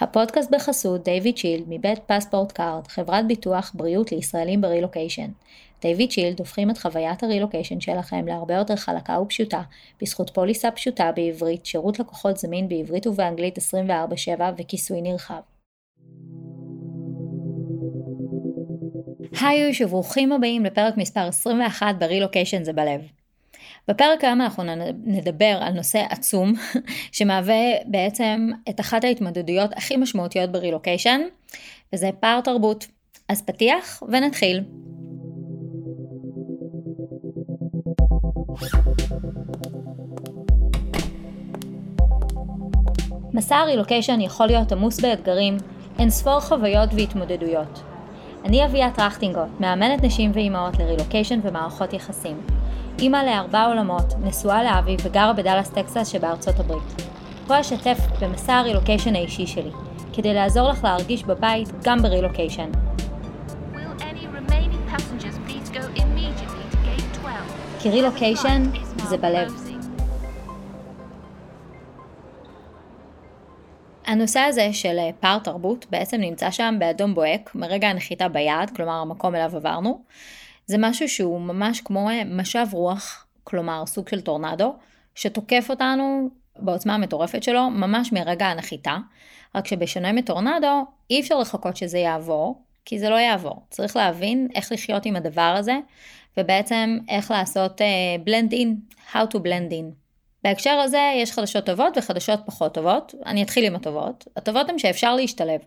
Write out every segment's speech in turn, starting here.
הפודקאסט בחסות דיוויד שילד מבית פספורט קארד, חברת ביטוח בריאות לישראלים ברילוקיישן. דיוויד שילד הופכים את חוויית הרילוקיישן שלכם להרבה יותר חלקה ופשוטה, בזכות פוליסה פשוטה בעברית, שירות לקוחות זמין בעברית ובאנגלית 24/7 וכיסוי נרחב. היי וברוכים הבאים לפרק מספר 21 ברילוקיישן זה בלב. בפרק היום אנחנו נדבר על נושא עצום שמהווה בעצם את אחת ההתמודדויות הכי משמעותיות ברילוקיישן וזה פער תרבות. אז פתיח ונתחיל. מסע הרילוקיישן יכול להיות עמוס באתגרים, אין ספור חוויות והתמודדויות. אני אביה טרכטינגוט, מאמנת נשים ואימהות לרילוקיישן ומערכות יחסים. אימא לארבע עולמות, נשואה לאבי וגרה בדאלאס טקסס שבארצות הברית. פה אשתף במסע הרילוקיישן האישי שלי, כדי לעזור לך להרגיש בבית גם ברילוקיישן. כי רילוקיישן זה בלב. הנושא הזה של פער תרבות בעצם נמצא שם באדום בוהק מרגע הנחיתה ביעד, כלומר המקום אליו עברנו, זה משהו שהוא ממש כמו משב רוח, כלומר סוג של טורנדו, שתוקף אותנו בעוצמה המטורפת שלו ממש מרגע הנחיתה, רק שבשונה מטורנדו אי אפשר לחכות שזה יעבור, כי זה לא יעבור. צריך להבין איך לחיות עם הדבר הזה, ובעצם איך לעשות uh, blend in, how to blend in. בהקשר הזה יש חדשות טובות וחדשות פחות טובות. אני אתחיל עם הטובות. הטובות הן שאפשר להשתלב.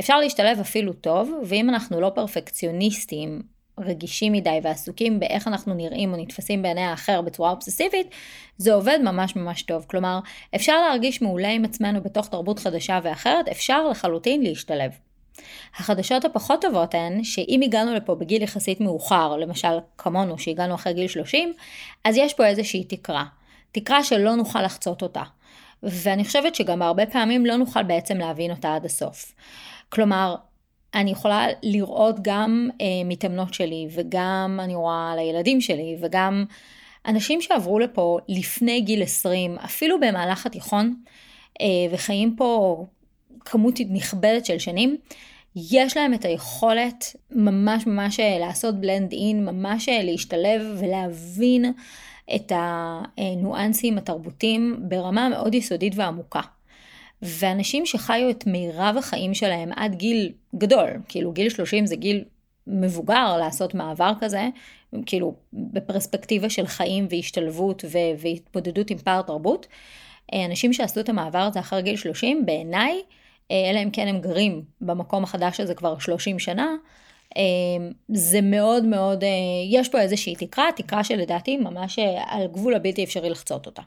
אפשר להשתלב אפילו טוב, ואם אנחנו לא פרפקציוניסטים רגישים מדי ועסוקים באיך אנחנו נראים או נתפסים בעיני האחר בצורה אובססיבית, זה עובד ממש ממש טוב. כלומר, אפשר להרגיש מעולה עם עצמנו בתוך תרבות חדשה ואחרת, אפשר לחלוטין להשתלב. החדשות הפחות טובות הן שאם הגענו לפה בגיל יחסית מאוחר, למשל כמונו שהגענו אחרי גיל 30, אז יש פה איזושהי תקרה. תקרה שלא נוכל לחצות אותה. ואני חושבת שגם הרבה פעמים לא נוכל בעצם להבין אותה עד הסוף. כלומר, אני יכולה לראות גם אה, מתאמנות שלי, וגם אני רואה על הילדים שלי, וגם אנשים שעברו לפה לפני גיל 20, אפילו במהלך התיכון, אה, וחיים פה כמות נכבדת של שנים, יש להם את היכולת ממש ממש אה, לעשות בלנד אין, ממש אה, להשתלב ולהבין את הניואנסים התרבותיים ברמה מאוד יסודית ועמוקה. ואנשים שחיו את מירב החיים שלהם עד גיל גדול, כאילו גיל 30 זה גיל מבוגר לעשות מעבר כזה, כאילו בפרספקטיבה של חיים והשתלבות ו- והתמודדות עם פער תרבות. אה, אנשים שעשו את המעבר הזה אחרי גיל 30, בעיניי, אה, אלא אם כן הם גרים במקום החדש הזה כבר 30 שנה, זה מאוד מאוד, יש פה איזושהי תקרה, תקרה שלדעתי ממש על גבול הבלתי אפשרי לחצות אותה.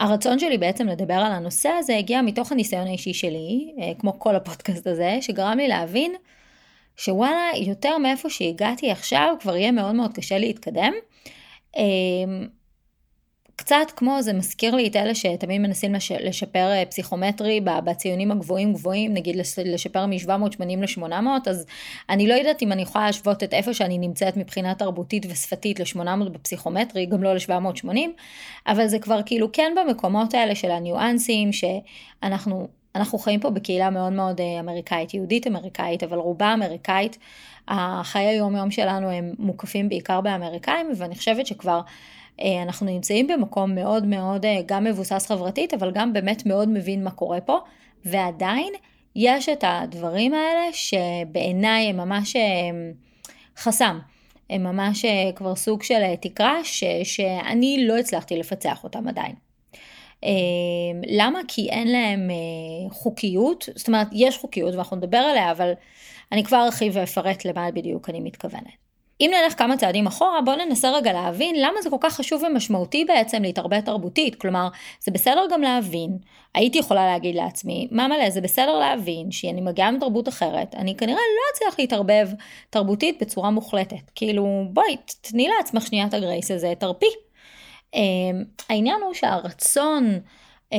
הרצון שלי בעצם לדבר על הנושא הזה הגיע מתוך הניסיון האישי שלי, אה, כמו כל הפודקאסט הזה, שגרם לי להבין שוואלה, יותר מאיפה שהגעתי עכשיו, כבר יהיה מאוד מאוד קשה להתקדם. קצת כמו זה מזכיר לי את אלה שתמיד מנסים לש, לשפר אה, פסיכומטרי בציונים הגבוהים גבוהים, נגיד לשפר מ-780 ל-800, אז אני לא יודעת אם אני יכולה להשוות את איפה שאני נמצאת מבחינה תרבותית ושפתית ל-800 בפסיכומטרי, גם לא ל-780, אבל זה כבר כאילו כן במקומות האלה של הניואנסים, שאנחנו אנחנו חיים פה בקהילה מאוד מאוד אה, אמריקאית, יהודית אמריקאית, אבל רובה אמריקאית. החיי היום יום שלנו הם מוקפים בעיקר באמריקאים, ואני חושבת שכבר אנחנו נמצאים במקום מאוד מאוד אה, גם מבוסס חברתית, אבל גם באמת מאוד מבין מה קורה פה, ועדיין יש את הדברים האלה שבעיניי הם ממש אה, חסם. הם ממש כבר סוג של תקרה ש, שאני לא הצלחתי לפצח אותם עדיין. למה? כי אין להם חוקיות, זאת אומרת, יש חוקיות ואנחנו נדבר עליה, אבל אני כבר ארחיב ואפרט למה בדיוק אני מתכוונת. אם נלך כמה צעדים אחורה, בואו ננסה רגע להבין למה זה כל כך חשוב ומשמעותי בעצם להתערבב תרבותית. כלומר, זה בסדר גם להבין, הייתי יכולה להגיד לעצמי, מה מלא, זה בסדר להבין שאני מגיעה מתרבות אחרת, אני כנראה לא אצליח להתערבב תרבותית בצורה מוחלטת. כאילו, בואי, תני לעצמך שנייה את הגרייס הזה, תרפי. Uh, העניין הוא שהרצון uh,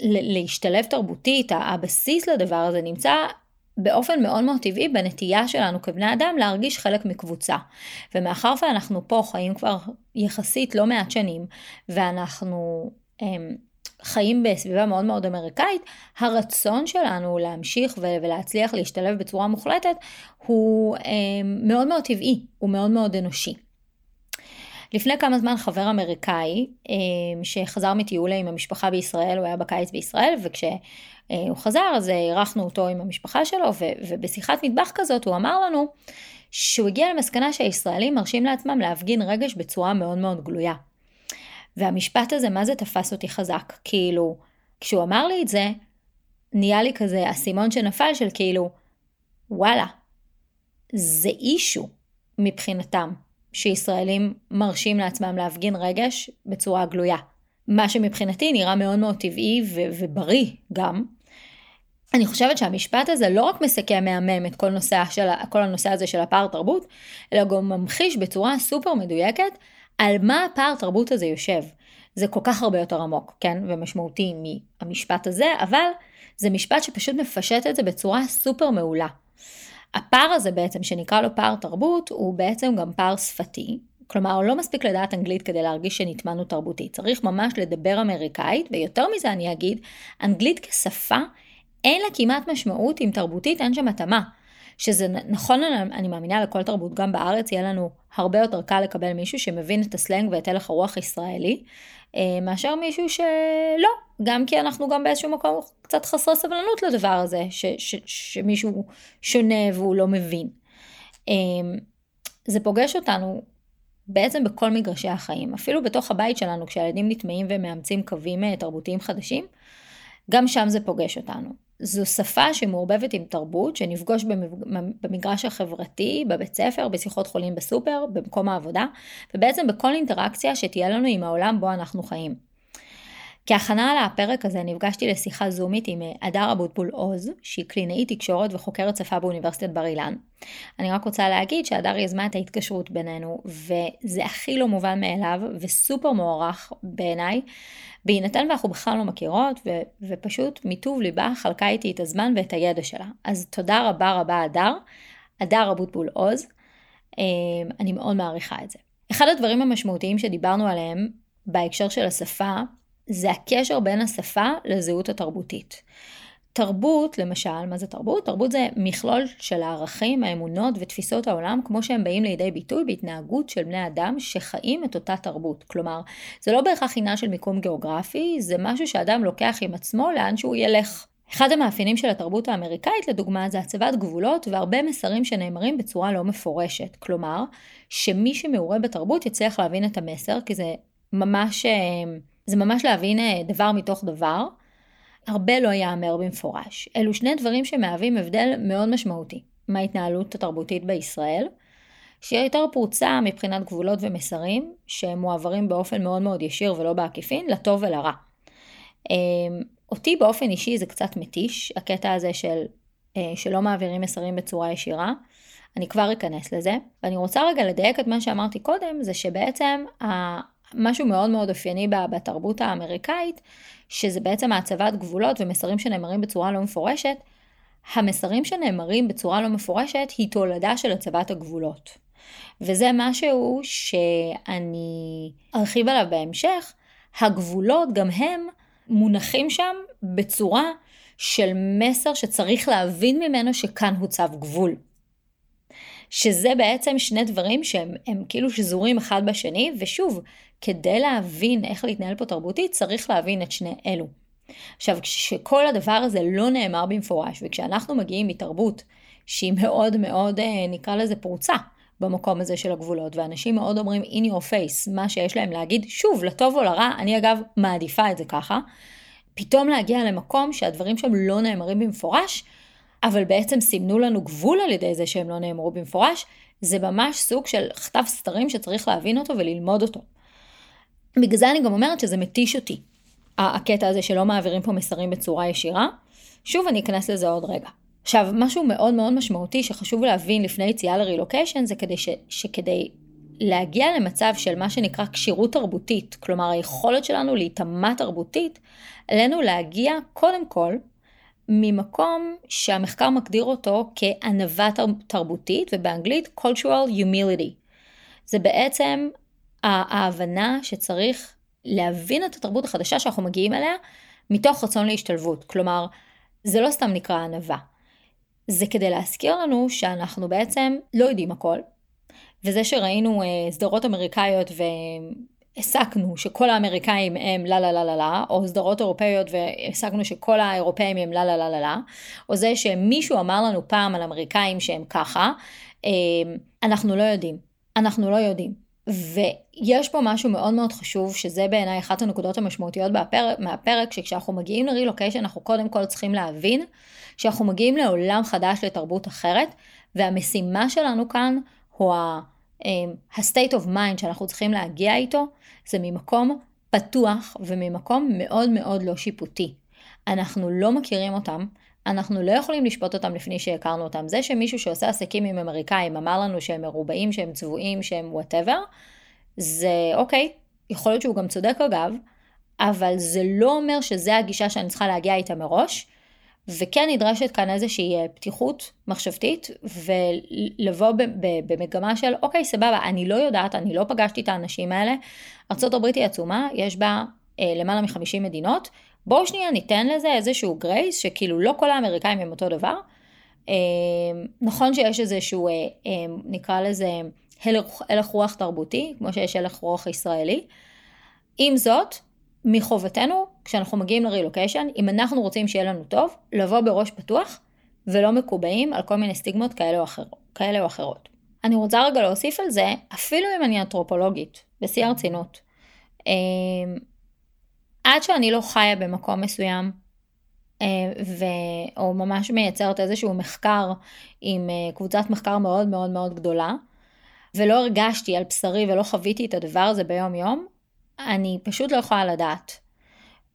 להשתלב תרבותית, הבסיס לדבר הזה נמצא באופן מאוד מאוד טבעי בנטייה שלנו כבני אדם להרגיש חלק מקבוצה. ומאחר ואנחנו פה חיים כבר יחסית לא מעט שנים, ואנחנו הם, אמ, חיים בסביבה מאוד מאוד אמריקאית, הרצון שלנו להמשיך ולהצליח להשתלב בצורה מוחלטת הוא אה, מאוד מאוד טבעי, הוא מאוד מאוד אנושי. לפני כמה זמן חבר אמריקאי אה, שחזר מטיול עם המשפחה בישראל, הוא היה בקיץ בישראל, וכשהוא חזר אז אירחנו אותו עם המשפחה שלו, ובשיחת מטבח כזאת הוא אמר לנו שהוא הגיע למסקנה שהישראלים מרשים לעצמם להפגין רגש בצורה מאוד מאוד גלויה. והמשפט הזה, מה זה תפס אותי חזק? כאילו, כשהוא אמר לי את זה, נהיה לי כזה אסימון שנפל של כאילו, וואלה, זה אישו מבחינתם, שישראלים מרשים לעצמם להפגין רגש בצורה גלויה. מה שמבחינתי נראה מאוד מאוד טבעי ו- ובריא גם. אני חושבת שהמשפט הזה לא רק מסכם מהמם את כל, נושא של, כל הנושא הזה של הפער תרבות, אלא גם ממחיש בצורה סופר מדויקת על מה הפער תרבות הזה יושב. זה כל כך הרבה יותר עמוק, כן, ומשמעותי מהמשפט הזה, אבל זה משפט שפשוט מפשט את זה בצורה סופר מעולה. הפער הזה בעצם, שנקרא לו פער תרבות, הוא בעצם גם פער שפתי. כלומר, לא מספיק לדעת אנגלית כדי להרגיש שנטמנו תרבותית. צריך ממש לדבר אמריקאית, ויותר מזה אני אגיד, אנגלית כשפה, אין לה כמעט משמעות אם תרבותית אין שם התאמה. שזה נכון, אני מאמינה לכל תרבות, גם בארץ יהיה לנו הרבה יותר קל לקבל מישהו שמבין את הסלנג ואת הלך הרוח הישראלי, מאשר מישהו שלא, גם כי אנחנו גם באיזשהו מקום קצת חסרי סבלנות לדבר הזה, ש, ש, שמישהו שונה והוא לא מבין. אה, זה פוגש אותנו בעצם בכל מגרשי החיים, אפילו בתוך הבית שלנו, כשהילדים נטמעים ומאמצים קווים אה, תרבותיים חדשים, גם שם זה פוגש אותנו. זו שפה שמעורבבת עם תרבות, שנפגוש במגרש החברתי, בבית ספר, בשיחות חולים בסופר, במקום העבודה, ובעצם בכל אינטראקציה שתהיה לנו עם העולם בו אנחנו חיים. כהכנה לפרק הזה נפגשתי לשיחה זומית עם הדר אבוטבול עוז, שהיא קלינאית תקשורת וחוקרת שפה באוניברסיטת בר אילן. אני רק רוצה להגיד שהדר יזמה את ההתקשרות בינינו, וזה הכי לא מובן מאליו, וסופר מוערך בעיניי, בהינתן ואנחנו בכלל לא מכירות, ו- ופשוט מטוב ליבה חלקה איתי את הזמן ואת הידע שלה. אז תודה רבה רבה הדר, הדר אבוטבול עוז, אמ, אני מאוד מעריכה את זה. אחד הדברים המשמעותיים שדיברנו עליהם בהקשר של השפה, זה הקשר בין השפה לזהות התרבותית. תרבות, למשל, מה זה תרבות? תרבות זה מכלול של הערכים, האמונות ותפיסות העולם כמו שהם באים לידי ביטוי בהתנהגות של בני אדם שחיים את אותה תרבות. כלומר, זה לא בהכרח עניין של מיקום גיאוגרפי, זה משהו שאדם לוקח עם עצמו לאן שהוא ילך. אחד המאפיינים של התרבות האמריקאית, לדוגמה, זה הצבת גבולות והרבה מסרים שנאמרים בצורה לא מפורשת. כלומר, שמי שמעורה בתרבות יצליח להבין את המסר, כי זה ממש, אה, זה ממש להבין אה, דבר מתוך דבר. הרבה לא ייאמר במפורש. אלו שני דברים שמהווים הבדל מאוד משמעותי מההתנהלות התרבותית בישראל, שהיא יותר פרוצה מבחינת גבולות ומסרים, שהם מועברים באופן מאוד מאוד ישיר ולא בעקיפין, לטוב ולרע. אמ, אותי באופן אישי זה קצת מתיש, הקטע הזה של אה, שלא מעבירים מסרים בצורה ישירה. אני כבר אכנס לזה, ואני רוצה רגע לדייק את מה שאמרתי קודם, זה שבעצם משהו מאוד מאוד אופייני בתרבות האמריקאית, שזה בעצם הצבת גבולות ומסרים שנאמרים בצורה לא מפורשת, המסרים שנאמרים בצורה לא מפורשת היא תולדה של הצבת הגבולות. וזה משהו שאני ארחיב עליו בהמשך, הגבולות גם הם מונחים שם בצורה של מסר שצריך להבין ממנו שכאן הוצב גבול. שזה בעצם שני דברים שהם כאילו שזורים אחד בשני, ושוב, כדי להבין איך להתנהל פה תרבותית, צריך להבין את שני אלו. עכשיו, כשכל הדבר הזה לא נאמר במפורש, וכשאנחנו מגיעים מתרבות שהיא מאוד מאוד, אה, נקרא לזה פרוצה, במקום הזה של הגבולות, ואנשים מאוד אומרים in your face, מה שיש להם להגיד, שוב, לטוב או לרע, אני אגב מעדיפה את זה ככה, פתאום להגיע למקום שהדברים שם לא נאמרים במפורש, אבל בעצם סימנו לנו גבול על ידי זה שהם לא נאמרו במפורש, זה ממש סוג של כתב סתרים שצריך להבין אותו וללמוד אותו. בגלל זה אני גם אומרת שזה מתיש אותי, הקטע הזה שלא מעבירים פה מסרים בצורה ישירה. שוב, אני אכנס לזה עוד רגע. עכשיו, משהו מאוד מאוד משמעותי שחשוב להבין לפני יציאה לרילוקיישן, זה כדי ש, שכדי להגיע למצב של מה שנקרא כשירות תרבותית, כלומר היכולת שלנו להיטמע תרבותית, עלינו להגיע קודם כל ממקום שהמחקר מגדיר אותו כענווה תרבותית, ובאנגלית cultural humility. זה בעצם ההבנה שצריך להבין את התרבות החדשה שאנחנו מגיעים אליה מתוך רצון להשתלבות. כלומר, זה לא סתם נקרא ענווה. זה כדי להזכיר לנו שאנחנו בעצם לא יודעים הכל, וזה שראינו אה, סדרות אמריקאיות והסקנו שכל האמריקאים הם לה לה לה לה לה, או סדרות אירופאיות והסקנו שכל האירופאים הם לה לה לה לה לה, או זה שמישהו אמר לנו פעם על אמריקאים שהם ככה, אה, אנחנו לא יודעים. אנחנו לא יודעים. ויש פה משהו מאוד מאוד חשוב, שזה בעיניי אחת הנקודות המשמעותיות בפרק, מהפרק, שכשאנחנו מגיעים לרילוקיישן אנחנו קודם כל צריכים להבין שאנחנו מגיעים לעולם חדש לתרבות אחרת, והמשימה שלנו כאן הוא ה-state of mind שאנחנו צריכים להגיע איתו, זה ממקום פתוח וממקום מאוד מאוד לא שיפוטי. אנחנו לא מכירים אותם, אנחנו לא יכולים לשפוט אותם לפני שהכרנו אותם. זה שמישהו שעושה עסקים עם אמריקאים אמר לנו שהם מרובעים, שהם צבועים, שהם וואטאבר, זה אוקיי, יכול להיות שהוא גם צודק אגב, אבל זה לא אומר שזה הגישה שאני צריכה להגיע איתה מראש, וכן נדרשת כאן איזושהי אה, פתיחות מחשבתית, ולבוא במגמה של אוקיי סבבה, אני לא יודעת, אני לא פגשתי את האנשים האלה, ארה"ב היא עצומה, יש בה אה, למעלה מ-50 מדינות, בואו שנייה ניתן לזה איזשהו גרייס, שכאילו לא כל האמריקאים הם אותו דבר. אה, נכון שיש איזשהו, אה, אה, נקרא לזה הלך, רוח תרבותי, כמו שיש הלך רוח ישראלי. עם זאת, מחובתנו, כשאנחנו מגיעים לרילוקיישן, אם אנחנו רוצים שיהיה לנו טוב, לבוא בראש פתוח ולא מקובעים על כל מיני סטיגמות כאלה או, אחר, כאלה או אחרות. אני רוצה רגע להוסיף על זה, אפילו אם אני אנתרופולוגית, בשיא הרצינות. עד שאני לא חיה במקום מסוים, אה, ו... או ממש מייצרת איזשהו מחקר עם אה, קבוצת מחקר מאוד מאוד מאוד גדולה, ולא הרגשתי על בשרי ולא חוויתי את הדבר הזה ביום יום, אני פשוט לא יכולה לדעת.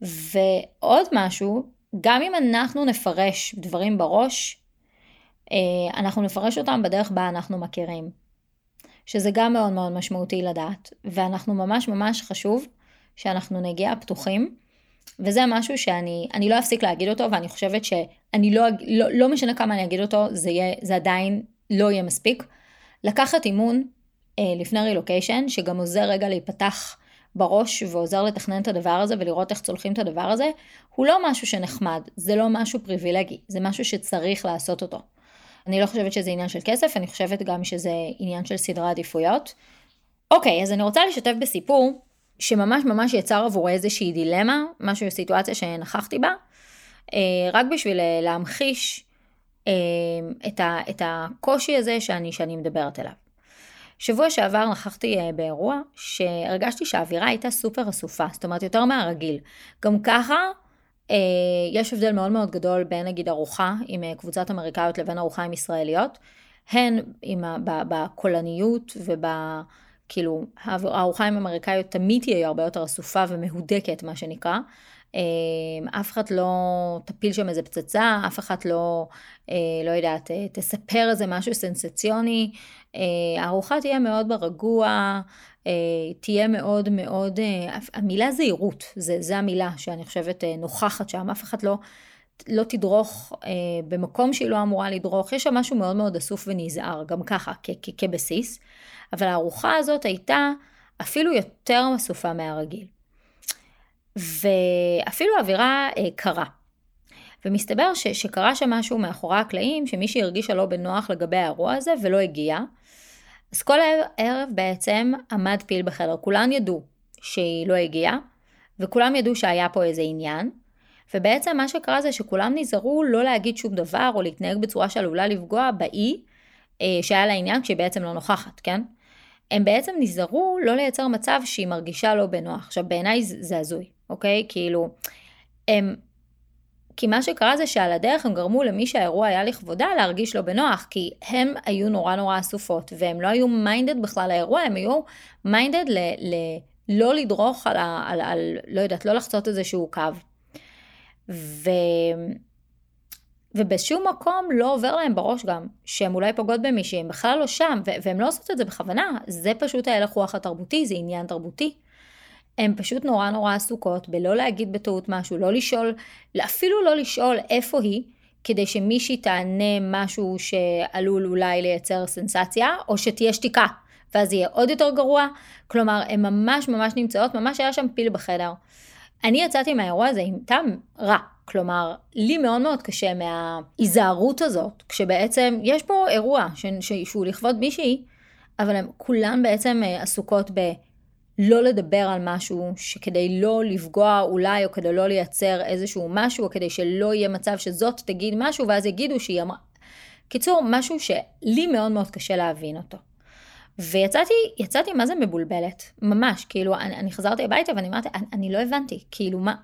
ועוד משהו, גם אם אנחנו נפרש דברים בראש, אה, אנחנו נפרש אותם בדרך בה אנחנו מכירים. שזה גם מאוד מאוד משמעותי לדעת, ואנחנו ממש ממש חשוב שאנחנו נגיע פתוחים, וזה משהו שאני לא אפסיק להגיד אותו, ואני חושבת שאני לא, לא, לא משנה כמה אני אגיד אותו, זה, יהיה, זה עדיין לא יהיה מספיק. לקחת אימון אה, לפני רילוקיישן, שגם עוזר רגע להיפתח בראש ועוזר לתכנן את הדבר הזה ולראות איך צולחים את הדבר הזה, הוא לא משהו שנחמד, זה לא משהו פריבילגי, זה משהו שצריך לעשות אותו. אני לא חושבת שזה עניין של כסף, אני חושבת גם שזה עניין של סדרי עדיפויות. אוקיי, אז אני רוצה לשתף בסיפור שממש ממש יצר עבורי איזושהי דילמה, משהו, סיטואציה שנכחתי בה, אה, רק בשביל אה, להמחיש אה, את, ה, את הקושי הזה שאני, שאני מדברת אליו. שבוע שעבר נכחתי באירוע שהרגשתי שהאווירה הייתה סופר אסופה, זאת אומרת יותר מהרגיל. גם ככה יש הבדל מאוד מאוד גדול בין נגיד ארוחה עם קבוצת אמריקאיות לבין ארוחה עם ישראליות, הן עם, בקולניות וב... כאילו, הארוחה עם אמריקאיות תמיד תהיה הרבה יותר אסופה ומהודקת, מה שנקרא. אמ, אף אחד לא תפיל שם איזה פצצה, אף אחד לא, אה, לא יודעת, אה, תספר איזה משהו סנסציוני. אה, הארוחה תהיה מאוד ברגוע, תהיה מאוד מאוד, המילה זהירות, זה, זה המילה שאני חושבת נוכחת שם, אף אחד לא, לא תדרוך במקום שהיא לא אמורה לדרוך, יש שם משהו מאוד מאוד אסוף ונזהר, גם ככה, כבסיס. אבל הארוחה הזאת הייתה אפילו יותר מסופה מהרגיל. ואפילו אווירה אה, קרה. ומסתבר ש, שקרה שם משהו מאחורי הקלעים, שמישהי הרגישה לא בנוח לגבי האירוע הזה ולא הגיעה. אז כל הערב בעצם עמד פיל בחדר, כולם ידעו שהיא לא הגיעה, וכולם ידעו שהיה פה איזה עניין, ובעצם מה שקרה זה שכולם נזהרו לא להגיד שום דבר או להתנהג בצורה שעלולה לפגוע באי שהיה לה עניין כשהיא בעצם לא נוכחת, כן? הם בעצם נזהרו לא לייצר מצב שהיא מרגישה לא בנוח. עכשיו בעיניי זה הזוי, אוקיי? כאילו, הם... כי מה שקרה זה שעל הדרך הם גרמו למי שהאירוע היה לכבודה להרגיש לא בנוח, כי הם היו נורא נורא אסופות, והם לא היו מיינדד בכלל לאירוע, הם היו מיינדד ל... ל... לא לדרוך על, ה... על, על, לא יודעת, לא לחצות איזשהו קו. ו... ובשום מקום לא עובר להם בראש גם שהן אולי פוגעות במישהי, הן בכלל לא שם, והן לא עושות את זה בכוונה, זה פשוט ההלך רוח התרבותי, זה עניין תרבותי. הן פשוט נורא נורא עסוקות בלא להגיד בטעות משהו, לא לשאול, אפילו לא לשאול איפה היא, כדי שמישהי תענה משהו שעלול אולי לייצר סנסציה, או שתהיה שתיקה, ואז יהיה עוד יותר גרוע. כלומר, הן ממש ממש נמצאות, ממש היה שם פיל בחדר. אני יצאתי מהאירוע הזה עם טעם רע. כלומר, לי מאוד מאוד קשה מההיזהרות הזאת, כשבעצם יש פה אירוע ש... ש... שהוא לכבוד מישהי, אבל הן כולן בעצם אה, עסוקות ב... לא לדבר על משהו שכדי לא לפגוע אולי, או כדי לא לייצר איזשהו משהו, או כדי שלא יהיה מצב שזאת תגיד משהו, ואז יגידו שהיא אמרה... קיצור, משהו שלי מאוד מאוד קשה להבין אותו. ויצאתי, יצאתי מה זה מבולבלת, ממש, כאילו, אני, אני חזרתי הביתה ואני אמרתי, אני, אני לא הבנתי, כאילו, מה...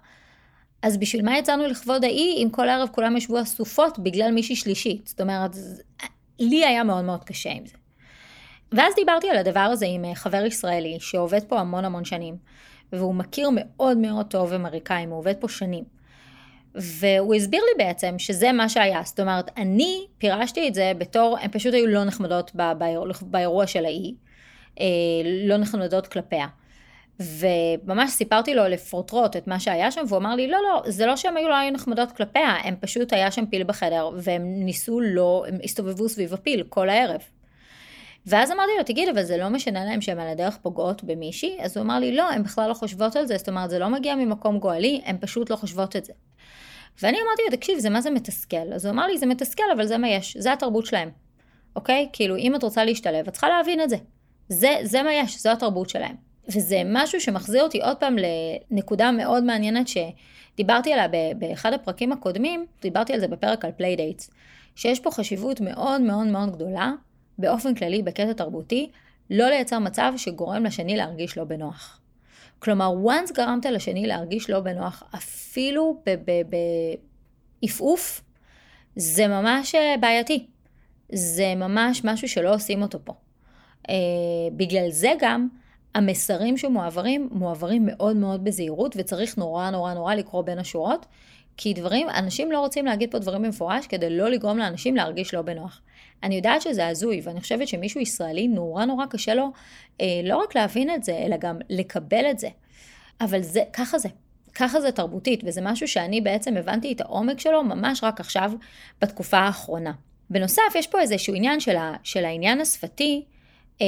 אז בשביל מה יצאנו לכבוד האי אם כל ערב כולם ישבו אסופות בגלל מישהי שלישית? זאת אומרת, לי היה מאוד מאוד קשה עם זה. ואז דיברתי על הדבר הזה עם אה, חבר ישראלי שעובד פה המון המון שנים, והוא מכיר מאוד מאוד טוב אמריקאים, הוא עובד פה שנים. והוא הסביר לי בעצם שזה מה שהיה, זאת אומרת, אני פירשתי את זה בתור, הן פשוט היו לא נחמדות באירוע של האי, אה, לא נחמדות כלפיה. וממש סיפרתי לו לפרוטרוט את מה שהיה שם, והוא אמר לי, לא, לא, זה לא שהן היו לא היו נחמדות כלפיה, הם פשוט היה שם פיל בחדר, והם ניסו לא, הם הסתובבו סביב הפיל כל הערב. ואז אמרתי לו, תגיד, אבל זה לא משנה להם שהן על הדרך פוגעות במישהי? אז הוא אמר לי, לא, הן בכלל לא חושבות על זה, זאת אומרת, זה לא מגיע ממקום גואלי, הן פשוט לא חושבות את זה. ואני אמרתי לו, תקשיב, זה מה זה מתסכל? אז הוא אמר לי, זה מתסכל, אבל זה מה יש, זה התרבות שלהם. אוקיי? כאילו, אם את רוצה להשתלב, את צריכה להבין את זה. זה, זה מה יש, זו התרבות שלהם. וזה משהו שמחזיר אותי עוד פעם לנקודה מאוד מעניינת שדיברתי עליה באחד הפרקים הקודמים, דיברתי על זה בפרק על playdates, שיש פה חשיבות מאוד מאוד מאוד גדולה, באופן כללי, בקטע תרבותי, לא לייצר מצב שגורם לשני להרגיש לא בנוח. כלומר, once גרמת לשני להרגיש לא בנוח, אפילו בעפעוף, זה ממש אה, בעייתי. זה ממש משהו שלא עושים אותו פה. Uh, בגלל זה גם, המסרים שמועברים, מועברים מאוד מאוד בזהירות, וצריך נורא נורא נורא לקרוא בין השורות, כי דברים, אנשים לא רוצים להגיד פה דברים במפורש כדי לא לגרום לאנשים להרגיש לא בנוח. אני יודעת שזה הזוי, ואני חושבת שמישהו ישראלי נורא נורא קשה לו אה, לא רק להבין את זה, אלא גם לקבל את זה. אבל זה, ככה זה. ככה זה תרבותית, וזה משהו שאני בעצם הבנתי את העומק שלו ממש רק עכשיו, בתקופה האחרונה. בנוסף, יש פה איזשהו עניין של, ה, של העניין השפתי,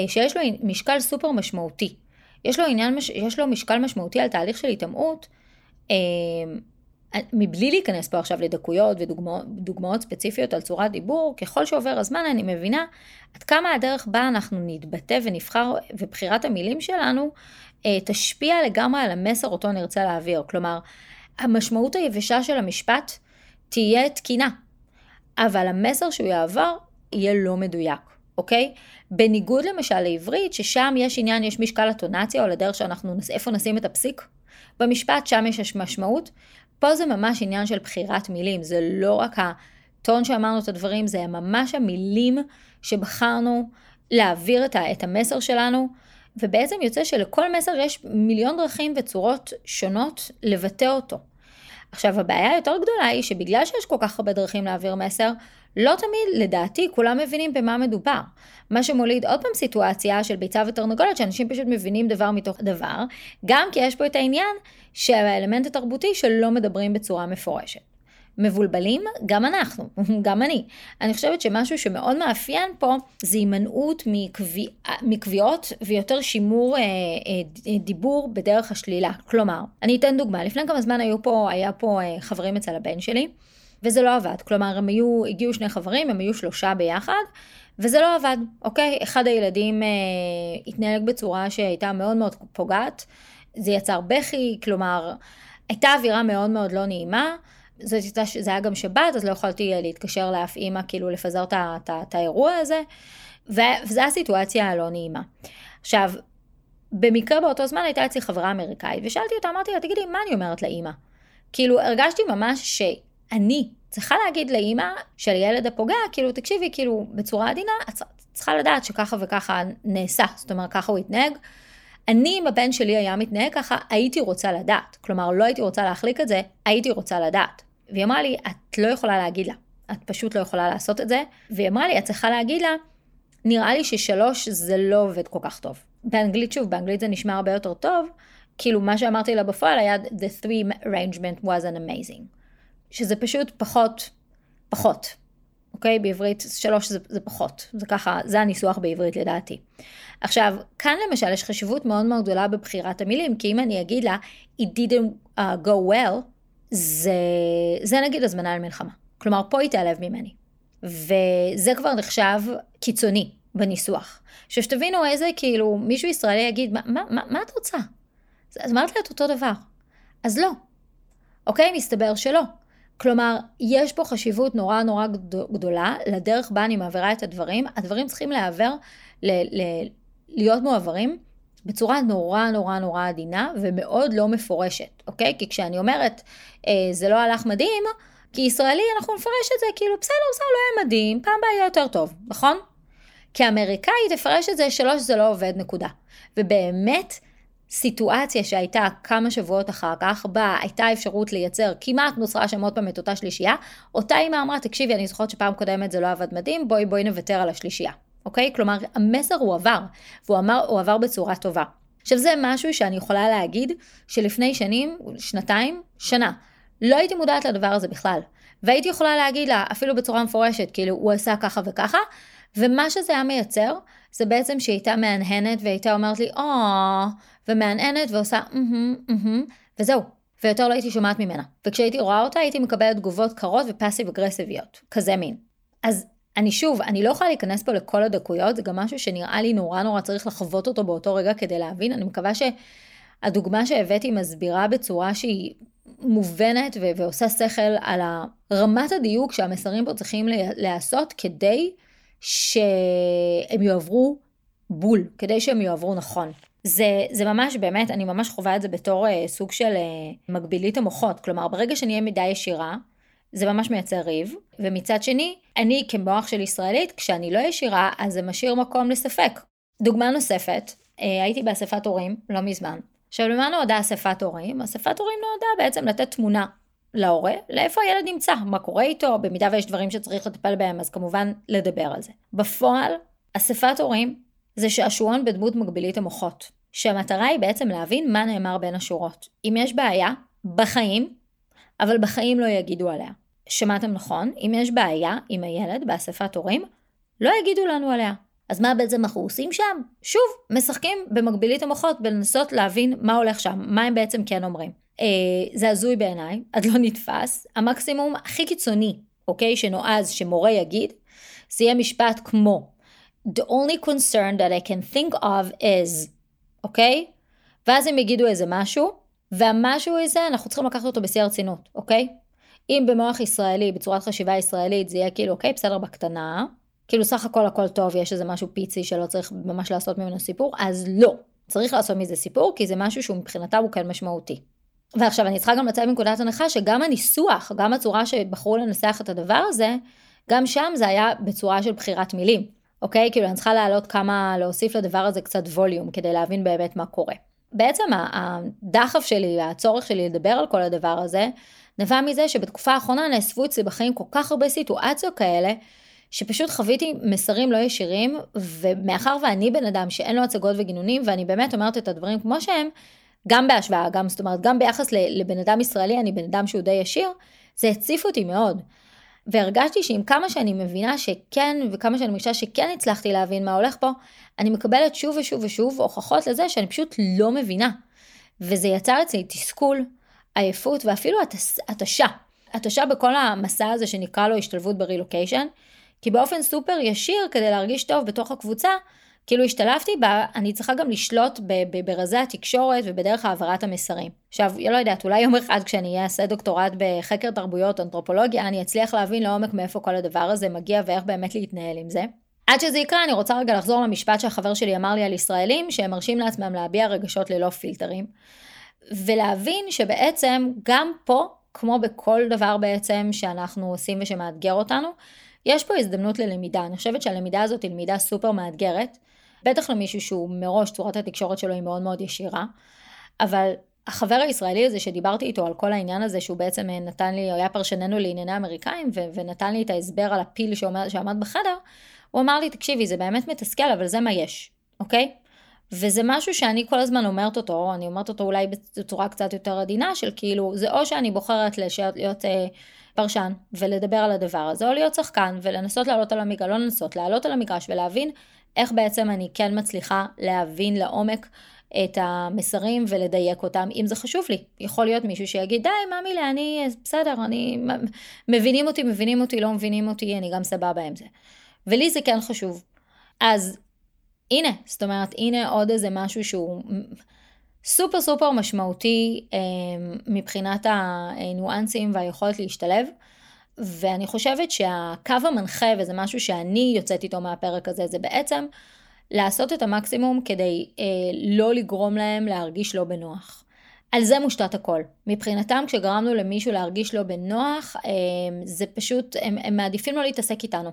שיש לו משקל סופר משמעותי. יש לו, עניין, יש לו משקל משמעותי על תהליך של היטמעות, אה, מבלי להיכנס פה עכשיו לדקויות ודוגמאות ספציפיות על צורת דיבור, ככל שעובר הזמן אני מבינה עד כמה הדרך בה אנחנו נתבטא ונבחר, ובחירת המילים שלנו אה, תשפיע לגמרי על המסר אותו נרצה להעביר. כלומר, המשמעות היבשה של המשפט תהיה תקינה, אבל המסר שהוא יעבר יהיה לא מדויק, אוקיי? בניגוד למשל לעברית, ששם יש עניין, יש משקל הטונציה, או לדרך שאנחנו, איפה נשים את הפסיק במשפט, שם יש משמעות. פה זה ממש עניין של בחירת מילים, זה לא רק הטון שאמרנו את הדברים, זה ממש המילים שבחרנו להעביר את המסר שלנו, ובעצם יוצא שלכל מסר יש מיליון דרכים וצורות שונות לבטא אותו. עכשיו הבעיה היותר גדולה היא שבגלל שיש כל כך הרבה דרכים להעביר מסר, לא תמיד, לדעתי, כולם מבינים במה מדובר. מה שמוליד עוד פעם סיטואציה של ביצה ותרנגולת, שאנשים פשוט מבינים דבר מתוך דבר, גם כי יש פה את העניין של האלמנט התרבותי שלא מדברים בצורה מפורשת. מבולבלים? גם אנחנו, גם אני. אני חושבת שמשהו שמאוד מאפיין פה זה הימנעות מקביע, מקביעות ויותר שימור אה, אה, דיבור בדרך השלילה. כלומר, אני אתן דוגמה, לפני כמה זמן היו פה, היה פה אה, חברים אצל הבן שלי, וזה לא עבד. כלומר, הם היו, הגיעו שני חברים, הם היו שלושה ביחד, וזה לא עבד, אוקיי? אחד הילדים אה, התנהג בצורה שהייתה מאוד מאוד פוגעת, זה יצר בכי, כלומר, הייתה אווירה מאוד מאוד לא נעימה. הייתה, זה היה גם שבת, אז לא יכולתי להתקשר לאף אימא, כאילו לפזר את האירוע הזה, וזו הסיטואציה הלא נעימה. עכשיו, במקרה באותו זמן הייתה אצלי חברה אמריקאית, ושאלתי אותה, אמרתי לה, תגידי, מה אני אומרת לאימא? כאילו, הרגשתי ממש שאני צריכה להגיד לאימא של ילד הפוגע, כאילו, תקשיבי, כאילו, בצורה עדינה, את צריכה לדעת שככה וככה נעשה, זאת אומרת, ככה הוא התנהג. אני, אם הבן שלי היה מתנהג ככה, הייתי רוצה לדעת. כלומר, לא הייתי רוצה להחליק את זה, הייתי רוצה לדעת. והיא אמרה לי, את לא יכולה להגיד לה, את פשוט לא יכולה לעשות את זה. והיא אמרה לי, את צריכה להגיד לה, נראה לי ששלוש זה לא עובד כל כך טוב. באנגלית, שוב, באנגלית זה נשמע הרבה יותר טוב, כאילו מה שאמרתי לה בפועל היה, the three arrangement was an amazing. שזה פשוט פחות, פחות. אוקיי? בעברית שלוש זה, זה פחות, זה ככה, זה הניסוח בעברית לדעתי. עכשיו, כאן למשל יש חשיבות מאוד מאוד גדולה בבחירת המילים, כי אם אני אגיד לה, it didn't uh, go well, זה, זה נגיד הזמנה למלחמה. כלומר, פה היא תיעלב ממני. וזה כבר נחשב קיצוני בניסוח. עכשיו שתבינו איזה, כאילו, מישהו ישראלי יגיד, מה, מה, מה, מה את רוצה? אז אמרת לה את אותו דבר. אז לא. אוקיי? מסתבר שלא. כלומר, יש פה חשיבות נורא נורא גדולה לדרך בה אני מעבירה את הדברים. הדברים צריכים להעבר, ל- ל- להיות מועברים בצורה נורא נורא נורא עדינה ומאוד לא מפורשת, אוקיי? כי כשאני אומרת, אה, זה לא הלך מדהים, כישראלי אנחנו נפרש את זה כאילו, בסדר, בסדר, לא היה מדהים, פעם הבאה יהיה יותר טוב, נכון? כאמריקאי תפרש את זה שלוש זה לא עובד, נקודה. ובאמת, סיטואציה שהייתה כמה שבועות אחר כך, בה הייתה אפשרות לייצר, כמעט נוצרה שם עוד פעם את אותה שלישייה, אותה אימא אמרה, תקשיבי, אני זוכרת שפעם קודמת זה לא עבד מדהים, בואי בואי נוותר על השלישייה, אוקיי? כלומר, המסר הוא עבר, והוא אמר, הוא עבר בצורה טובה. עכשיו זה משהו שאני יכולה להגיד שלפני שנים, שנתיים, שנה, לא הייתי מודעת לדבר הזה בכלל. והייתי יכולה להגיד לה, אפילו בצורה מפורשת, כאילו, הוא עשה ככה וככה, ומה שזה היה מייצר, זה בעצם שהיא הייתה מהנהנת והייתה אומרת לי, או, ומהנהנת ועושה, אהה, אהה, וזהו. ויותר לא הייתי שומעת ממנה. וכשהייתי רואה אותה, הייתי מקבלת תגובות קרות ופאסיב אגרסיביות. כזה מין. אז אני שוב, אני לא יכולה להיכנס פה לכל הדקויות, זה גם משהו שנראה לי נורא נורא צריך לחוות אותו באותו רגע כדי להבין. אני מקווה שהדוגמה שהבאתי מסבירה בצורה שהיא מובנת ו- ועושה שכל על רמת הדיוק שהמסרים פה צריכים להיעשות כדי שהם יועברו בול, כדי שהם יועברו נכון. זה, זה ממש באמת, אני ממש חווה את זה בתור אה, סוג של אה, מגבילית המוחות. כלומר, ברגע שנהיה מידה ישירה, זה ממש מייצר ריב. ומצד שני, אני כמוח של ישראלית, כשאני לא ישירה, אז זה משאיר מקום לספק. דוגמה נוספת, אה, הייתי באספת הורים לא מזמן. עכשיו, למה נועדה אספת הורים? אספת הורים נועדה בעצם לתת תמונה להורה, לאיפה הילד נמצא, מה קורה איתו, במידה ויש דברים שצריך לטפל בהם, אז כמובן לדבר על זה. בפועל, אספת הורים זה שעשועון בדמות מגבילית המוחות, שהמטרה היא בעצם להבין מה נאמר בין השורות. אם יש בעיה, בחיים, אבל בחיים לא יגידו עליה. שמעתם נכון, אם יש בעיה עם הילד באספת הורים, לא יגידו לנו עליה. אז מה בעצם אנחנו עושים שם? שוב, משחקים במקבילית המוחות בלנסות להבין מה הולך שם, מה הם בעצם כן אומרים. אה, זה הזוי בעיניי, עד לא נתפס. המקסימום הכי קיצוני, אוקיי, שנועז שמורה יגיד, זה יהיה משפט כמו The only concern that I can think of is, אוקיי? ואז הם יגידו איזה משהו, והמשהו הזה, אנחנו צריכים לקחת אותו בשיא הרצינות, אוקיי? אם במוח ישראלי, בצורת חשיבה ישראלית, זה יהיה כאילו, אוקיי, בסדר, בקטנה, כאילו סך הכל הכל טוב, יש איזה משהו פיצי שלא צריך ממש לעשות ממנו סיפור, אז לא. צריך לעשות מזה סיפור, כי זה משהו שהוא מבחינתה הוא כן משמעותי. ועכשיו אני צריכה גם לצאת מנקודת הנחה שגם הניסוח, גם הצורה שבחרו לנסח את הדבר הזה, גם שם זה היה בצורה של בחירת מילים, אוקיי? כאילו אני צריכה להעלות כמה, להוסיף לדבר הזה קצת ווליום כדי להבין באמת מה קורה. בעצם הדחף שלי, הצורך שלי לדבר על כל הדבר הזה, נבע מזה שבתקופה האחרונה נאספו אצלי בחיים כל כך הרבה סיטואציות כאלה, שפשוט חוויתי מסרים לא ישירים, ומאחר ואני בן אדם שאין לו הצגות וגינונים, ואני באמת אומרת את הדברים כמו שהם, גם בהשוואה, גם, זאת אומרת, גם ביחס לבן אדם ישראלי, אני בן אדם שהוא די ישיר, זה הציף אותי מאוד. והרגשתי שעם כמה שאני מבינה שכן, וכמה שאני מרגישה שכן הצלחתי להבין מה הולך פה, אני מקבלת שוב ושוב ושוב הוכחות לזה שאני פשוט לא מבינה. וזה יצר אצלי תסכול, עייפות ואפילו התשה. התשה בכל המסע הזה שנקרא לו השתלבות ברילוקיישן, כי באופן סופר ישיר, כדי להרגיש טוב בתוך הקבוצה, כאילו השתלבתי בה, אני צריכה גם לשלוט ברזי התקשורת ובדרך העברת המסרים. עכשיו, לא יודעת, אולי יום אחד כשאני אעשה דוקטורט בחקר תרבויות, אנתרופולוגיה, אני אצליח להבין לעומק מאיפה כל הדבר הזה מגיע ואיך באמת להתנהל עם זה. עד שזה יקרה, אני רוצה רגע לחזור למשפט שהחבר שלי אמר לי על ישראלים, שהם מרשים לעצמם להביע רגשות ללא פילטרים. ולהבין שבעצם גם פה, כמו בכל דבר בעצם שאנחנו עושים ושמאתגר אותנו, יש פה הזדמנות ללמידה. אני חושבת שהלמידה הזאת היא למידה סופר מאתגרת. בטח למישהו שהוא מראש, צורת התקשורת שלו היא מאוד מאוד ישירה. אבל החבר הישראלי הזה שדיברתי איתו על כל העניין הזה, שהוא בעצם נתן לי, היה פרשננו לענייני אמריקאים, ו- ונתן לי את ההסבר על הפיל שעומד, שעמד בחדר, הוא אמר לי, תקשיבי, זה באמת מתסכל, אבל זה מה יש, אוקיי? וזה משהו שאני כל הזמן אומרת אותו, אני אומרת אותו אולי בצורה קצת יותר עדינה, של כאילו, זה או שאני בוחרת להיות, להיות אה, פרשן ולדבר על הדבר הזה, או להיות שחקן ולנסות לעלות על המגרש, לא לנסות, לעלות על המגרש ולהבין איך בעצם אני כן מצליחה להבין לעומק את המסרים ולדייק אותם, אם זה חשוב לי. יכול להיות מישהו שיגיד, די, מה מילה, אני, בסדר, אני, מבינים אותי, מבינים אותי, לא מבינים אותי, אני גם סבבה עם זה. ולי זה כן חשוב. אז הנה, זאת אומרת, הנה עוד איזה משהו שהוא סופר סופר משמעותי אה, מבחינת הניואנסים והיכולת להשתלב. ואני חושבת שהקו המנחה, וזה משהו שאני יוצאת איתו מהפרק הזה, זה בעצם לעשות את המקסימום כדי אה, לא לגרום להם להרגיש לא בנוח. על זה מושתת הכל. מבחינתם, כשגרמנו למישהו להרגיש לא בנוח, אה, זה פשוט, הם, הם מעדיפים לא להתעסק איתנו.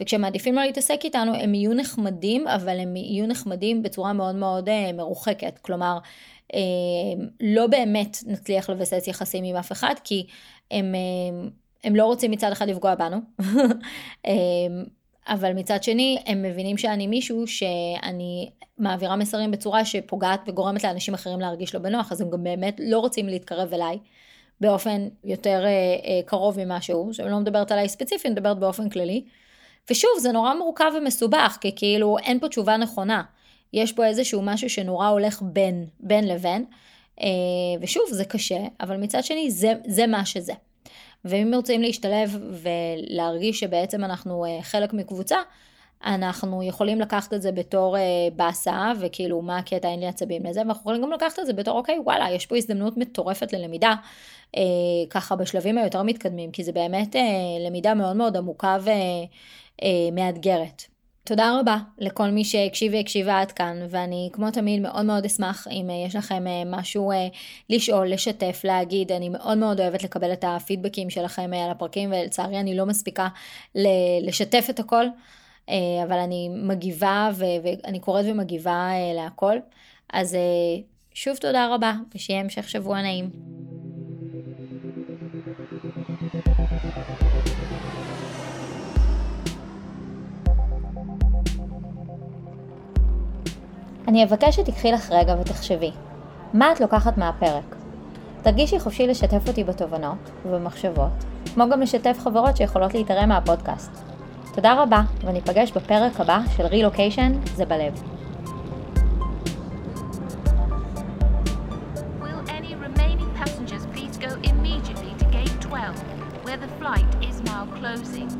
וכשהם מעדיפים לא להתעסק איתנו, הם יהיו נחמדים, אבל הם יהיו נחמדים בצורה מאוד מאוד אה, מרוחקת. כלומר, אה, לא באמת נצליח לבסס יחסים עם אף אחד, כי הם, אה, הם לא רוצים מצד אחד לפגוע בנו. אה, אבל מצד שני, הם מבינים שאני מישהו שאני מעבירה מסרים בצורה שפוגעת וגורמת לאנשים אחרים להרגיש לא בנוח, אז הם גם באמת לא רוצים להתקרב אליי באופן יותר אה, אה, קרוב ממה שהוא, שאני לא מדברת עליי ספציפי, אני מדברת באופן כללי. ושוב, זה נורא מורכב ומסובך, כי כאילו אין פה תשובה נכונה. יש פה איזשהו משהו שנורא הולך בין, בין לבין, ושוב, זה קשה, אבל מצד שני, זה, זה מה שזה. ואם רוצים להשתלב ולהרגיש שבעצם אנחנו אה, חלק מקבוצה, אנחנו יכולים לקחת את זה בתור באסה, וכאילו מה הקטע, אין לי עצבים לזה, ואנחנו יכולים גם לקחת את זה בתור, אוקיי, וואלה, יש פה הזדמנות מטורפת ללמידה, אה, ככה בשלבים היותר מתקדמים, כי זה באמת אה, למידה מאוד מאוד עמוקה ומאתגרת. אה, תודה רבה לכל מי שהקשיב והקשיבה עד כאן, ואני כמו תמיד מאוד מאוד אשמח אם אה, יש לכם אה, משהו אה, לשאול, לשתף, להגיד, אני מאוד מאוד אוהבת לקבל את הפידבקים שלכם על הפרקים, ולצערי אני לא מספיקה לשתף את הכל, אבל אני מגיבה ואני קוראת ומגיבה להכל. אז שוב תודה רבה, ושיהיה המשך שבוע נעים. אני אבקש שתיקחי לך רגע ותחשבי, מה את לוקחת מהפרק? תרגישי חופשי לשתף אותי בתובנות ובמחשבות, כמו גם לשתף חברות שיכולות להתערם מהפודקאסט. תודה רבה, וניפגש בפרק הבא של רילוקיישן זה בלב. closing.